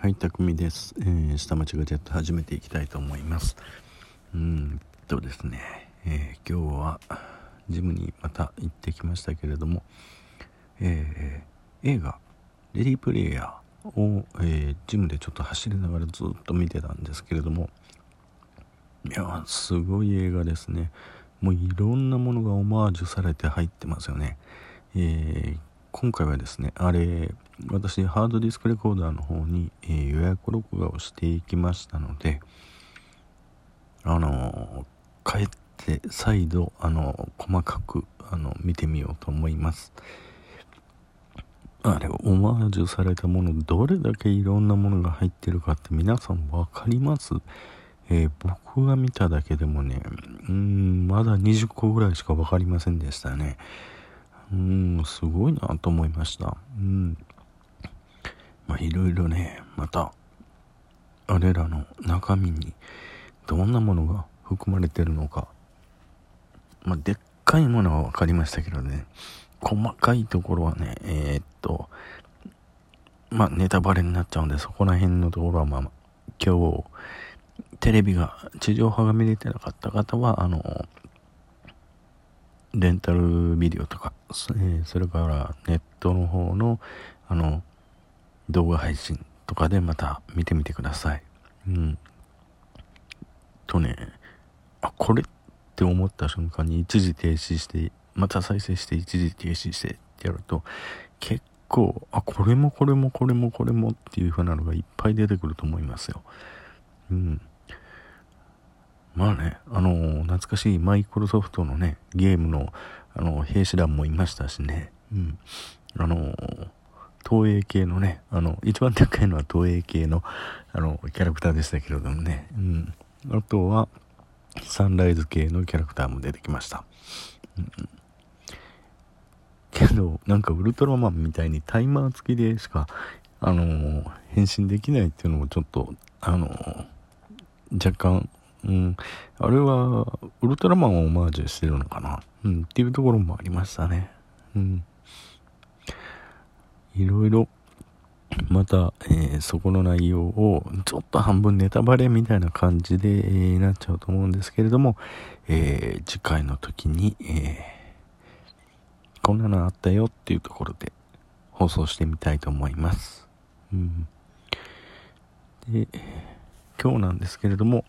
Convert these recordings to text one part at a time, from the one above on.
はい、たくみです。えー下町ガジェット始めていきたいと思います。うんとですね、えー今日はジムにまた行ってきましたけれども、えー映画「レディープレイヤーを」えージムでちょっと走りながらずっと見てたんですけれどもいやすごい映画ですねもういろんなものがオマージュされて入ってますよねえー今回はですねあれ私ハードディスクレコーダーの方に、えー予約録画をしていきましたのであの帰って再度あの細かくあの見てみようと思います。あれオマージュされたものどれだけいろんなものが入ってるかって皆さん分かります？えー僕が見ただけでもねうんまだ20個ぐらいしか分かりませんでしたね。うんすごいなと思いました。うん。まあいろいろねまたあれらの中身にどんなものが含まれてるのか。まあでっかいものは分かりましたけどね。細かいところはねえーっとまあネタバレになっちゃうんでそこら辺のところはまあ今日テレビが地上波が見れてなかった方はあのレンタルビデオとか、えそれからネットの方のあの動画配信とかでまた見てみてください。うん。とね、あ、これって思った瞬間に一時停止して、また再生して一時停止してってやると、結構、あ、これもこれもこれもこれもっていう風なのがいっぱい出てくると思いますよ。うん。まあね、あの懐かしいマイクロソフトのね、ゲームの、あの兵士団もいましたしね、うん。あのー東映系のね、あの、一番高いのは東映系の、あの、キャラクターでしたけれどもね、うん。あとは、サンライズ系のキャラクターも出てきました。うん、けど、なんかウルトラマンみたいにタイマー付きでしか、あのー変身できないっていうのもちょっと、あのー若干、うん、あれは、ウルトラマンをオマージュしてるのかな、うん、っていうところもありましたね。うん。いろいろ、また、えーそこの内容を、ちょっと半分ネタバレみたいな感じで、えーなっちゃうと思うんですけれども、えー次回の時に、えこんなのあったよっていうところで放送してみたいと思います。うん。で、今日なんですけれども、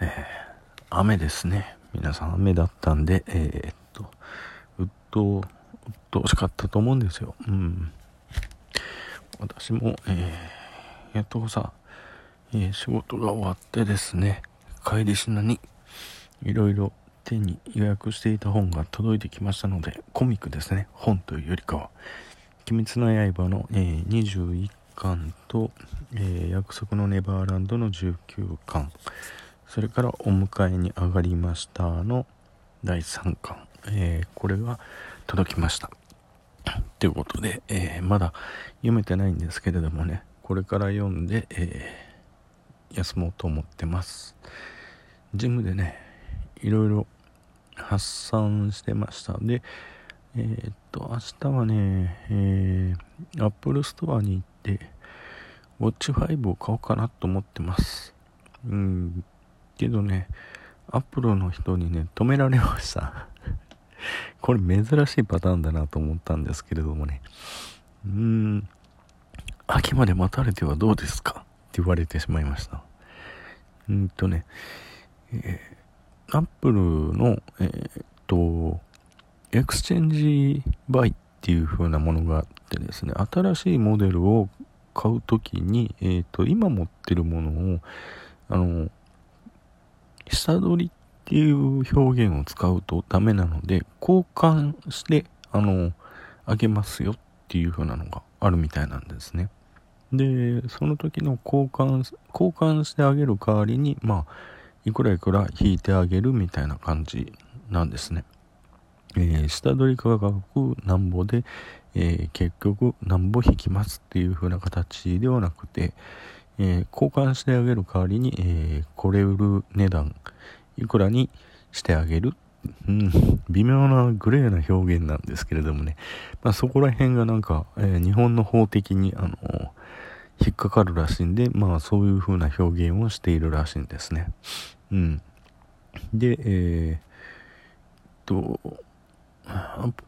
え雨ですね。皆さん雨だったんで、えっと、うっと、とうしかったと思うんですよ。うん。私も、えーやっとさ、えー仕事が終わってですね、帰りしなに、いろいろ手に予約していた本が届いてきましたので、コミックですね、本というよりかは、鬼滅の刃の、えー21巻と、えー約束のネバーランドの19巻、それからお迎えに上がりましたの第3巻、えーこれが届きました。ということで、えーまだ読めてないんですけれどもね、これから読んで、えー休もうと思ってます。ジムでね、いろいろ発散してました。で、えーっと、明日はね、えー、Apple Store に行って、Watch 5を買おうかなと思ってます。うん、けどね、アップルの人にね、止められました。これ珍しいパターンだなと思ったんですけれどもね。うーん、秋まで待たれてはどうですか？って言われてしまいました。うーんとね、えー、アップルの、えーっと、 exchange buy っていう風なものがあってですね、新しいモデルを買うときに、えーっと、今持ってるものを、あの、下取りっっていう表現を使うとダメなので、交換して、あの、あげますよっていう風なのがあるみたいなんですね。で、その時の交換、交換してあげる代わりに、まあ、いくらいくら引いてあげるみたいな感じなんですね。えー下取り価格なんぼで、えー結局なんぼ引きますっていう風な形ではなくて、えー交換してあげる代わりに、えーこれ売る値段いくらにしてあげる、うん、微妙なグレーな表現なんですけれどもね、まあ、そこら辺がなんか、えー日本の法的にあの引っかかるらしいんで、まあそういう風な表現をしているらしいんですね。うん。で、えー、っと、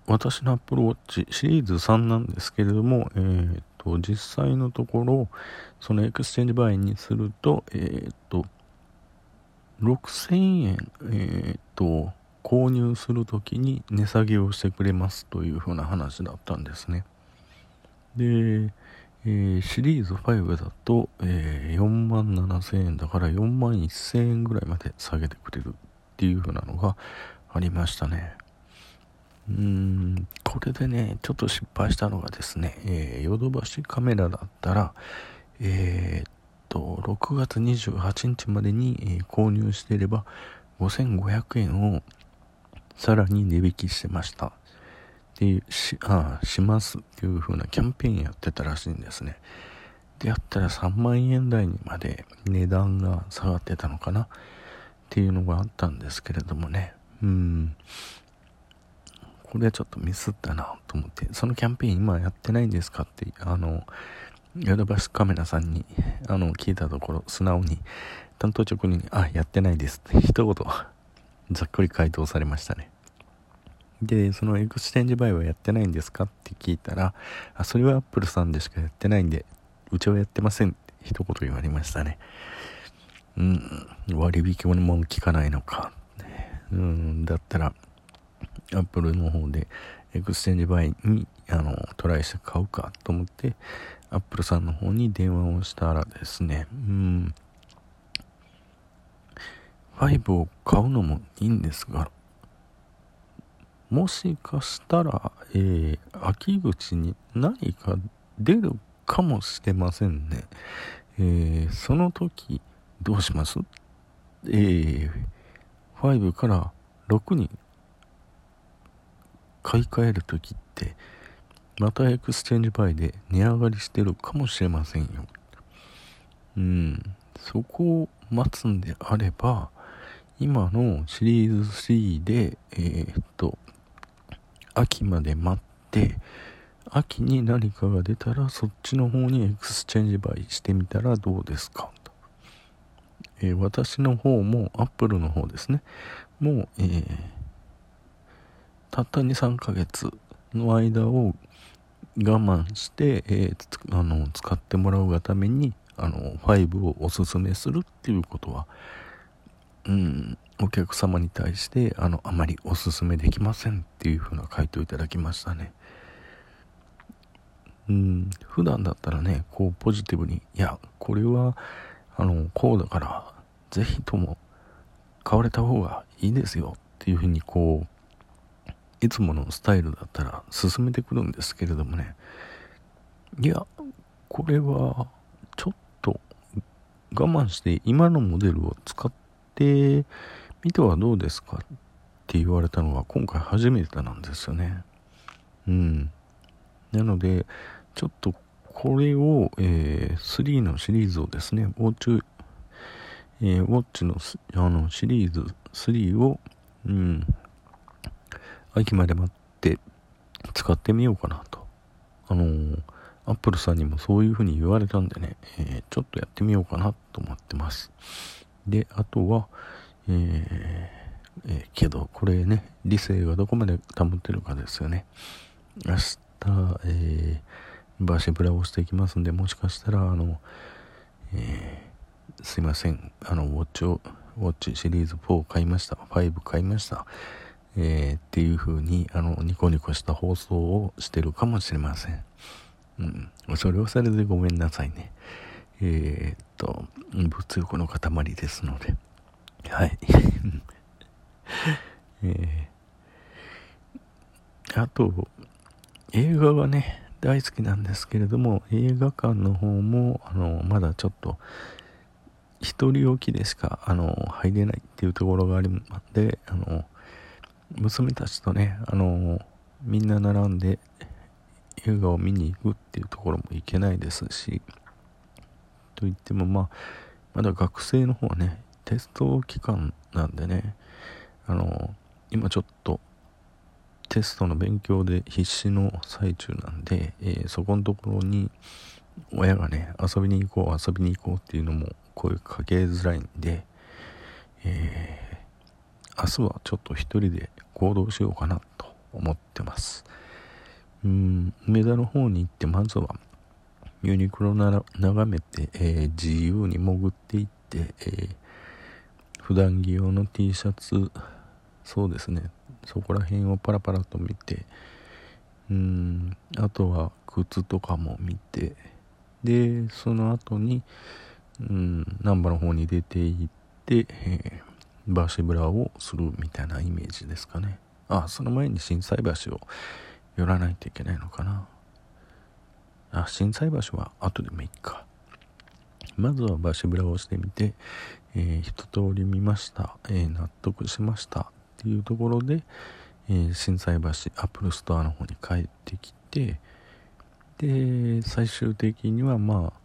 私の Apple Watch シリーズ3なんですけれども、えー、っと、実際のところ、その exchange buy にすると、えー、っと、6000円、えー、っと、購入するときに値下げをしてくれますというふうな話だったんですね。で、えー、シリーズ5だと、えー、4万7000円だから4万1000円ぐらいまで下げてくれるっていう風なのがありましたね。うーん、これでね、ちょっと失敗したのがですね、ヨドバシカメラだったら、えー、っと、6月28日までに、えー、購入していれば5500円をさらに値引きしてました。っていうしあしますっていう風なキャンペーンやってたらしいんですね。でやったら3万円台にまで値段が下がってたのかな？っていうのがあったんですけれどもね。うん。これはちょっとミスったなと思ってそのキャンペーン今やってないんですかってあのヨドバシカメラさんにあの聞いたところ素直に単刀直入に「あやってないです」って一言ざっくり回答されましたねで、その exchange buy はやってないんですかって聞いたら、あ、それはアップルさんでしかやってないんで、うちはやってませんって一言言われましたね。うん、割引も効かないのか。うん、だったら、アップルの方でexchange buy にあのトライして買うかと思って、アップルさんの方に電話をしたらですね、うん、5を買うのもいいんですが、もしかしたら、えー、秋口に何か出るかもしれませんね。えー、その時、どうします？えー、5から6に買い替える時って、また exchange buy で値上がりしてるかもしれませんよ。うん、そこを待つんであれば、今のシリーズ3で、えー、っと、秋まで待って秋に何かが出たらそっちの方に exchange buy してみたらどうですか。と、えー、私の方もアップルの方ですね。もう、えー、たった23ヶ月の間を我慢して、えー、あの使ってもらうがためにあの5をおすすめするっていうことはうんお客様に対してあのあまりおすすめできませんっていう風な回答いただきましたね。うん普段だったらねこうポジティブにいやこれはあのこうだから是非とも買われた方がいいですよっていう風にこういつものスタイルだったら進めてくるんですけれどもねいやこれはちょっと我慢して今のモデルを使って見てはどうですかって言われたのは今回初めてなんですよね。うん。なので、ちょっとこれを、えー、3のシリーズをですね、ウォッチ、えー、ウォッチのあのシリーズ3を、うん、秋まで待って使ってみようかなと。あのー、アップルさんにもそういう風に言われたんでね、えー、ちょっとやってみようかなと思ってます。で、あとは、えー、えー、けど、これね、理性がどこまで保ってるかですよね。明日、えー、バーシブラをしていきますんで、もしかしたら、あの、えー、すいません、あの、ウォッチを、ウォッチシリーズ4買いました、5買いました、えー、っていう風に、あの、ニコニコした放送をしてるかもしれません。うん、それはそれでごめんなさいね。えー、っと、物欲の塊ですので。はい。えー、あと、映画がね、大好きなんですけれども、映画館の方も、あの、まだちょっと、一人置きでしか、あの、入れないっていうところがあるので、あの、娘たちとね、あの、みんな並んで映画を見に行くっていうところも行けないですし、といってもまあ、まだ学生の方はね、テスト期間なんでね、あの、今ちょっとテストの勉強で必死の最中なんで、えー、そこのところに親がね遊びに行こう遊びに行こうっていうのも声かけづらいんで、えー、明日はちょっと一人で行動しようかなと思ってます。うん梅田の方に行ってまずはユニクロなら眺めて、えー、自由に潜っていって、えー、普段着用の T シャツそうですね。そこら辺をパラパラと見てうんあとは靴とかも見てでその後にうん難波の方に出て行って、えー、バシブラをするみたいなイメージですかね。あその前に心斎橋を寄らないといけないのかな。あ心斎橋は後でもいいか。まずはバシブラをしてみて、えー、一通り見ました、えー、納得しました。っていうところで、えー、心斎橋アップルストアの方に帰ってきてで最終的にはまあ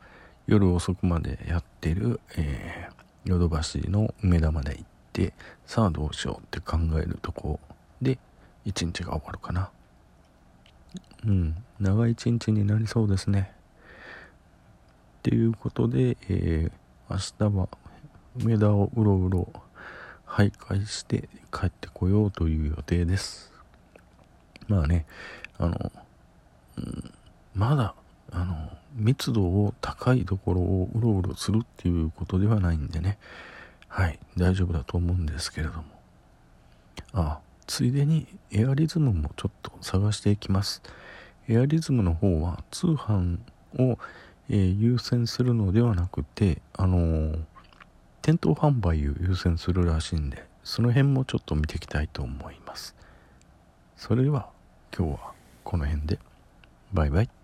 夜遅くまでやってる、えー、ヨドバシの梅田まで行ってさあどうしようって考えるとこで一日が終わるかな。うん長い一日になりそうですね。っていうことで、えー、明日は梅田をうろうろ徘徊して帰ってこようという予定です。まあねあの、うん、まだあの密度を高いところをうろうろするっていうことではないんでね。はい大丈夫だと思うんですけれども。あついでにエアリズムもちょっと探していきます。エアリズムの方は通販を、えー、優先するのではなくてあのー、店頭販売を優先するらしいんでその辺もちょっと見ていきたいと思います。それでは今日はこの辺で。バイバイ。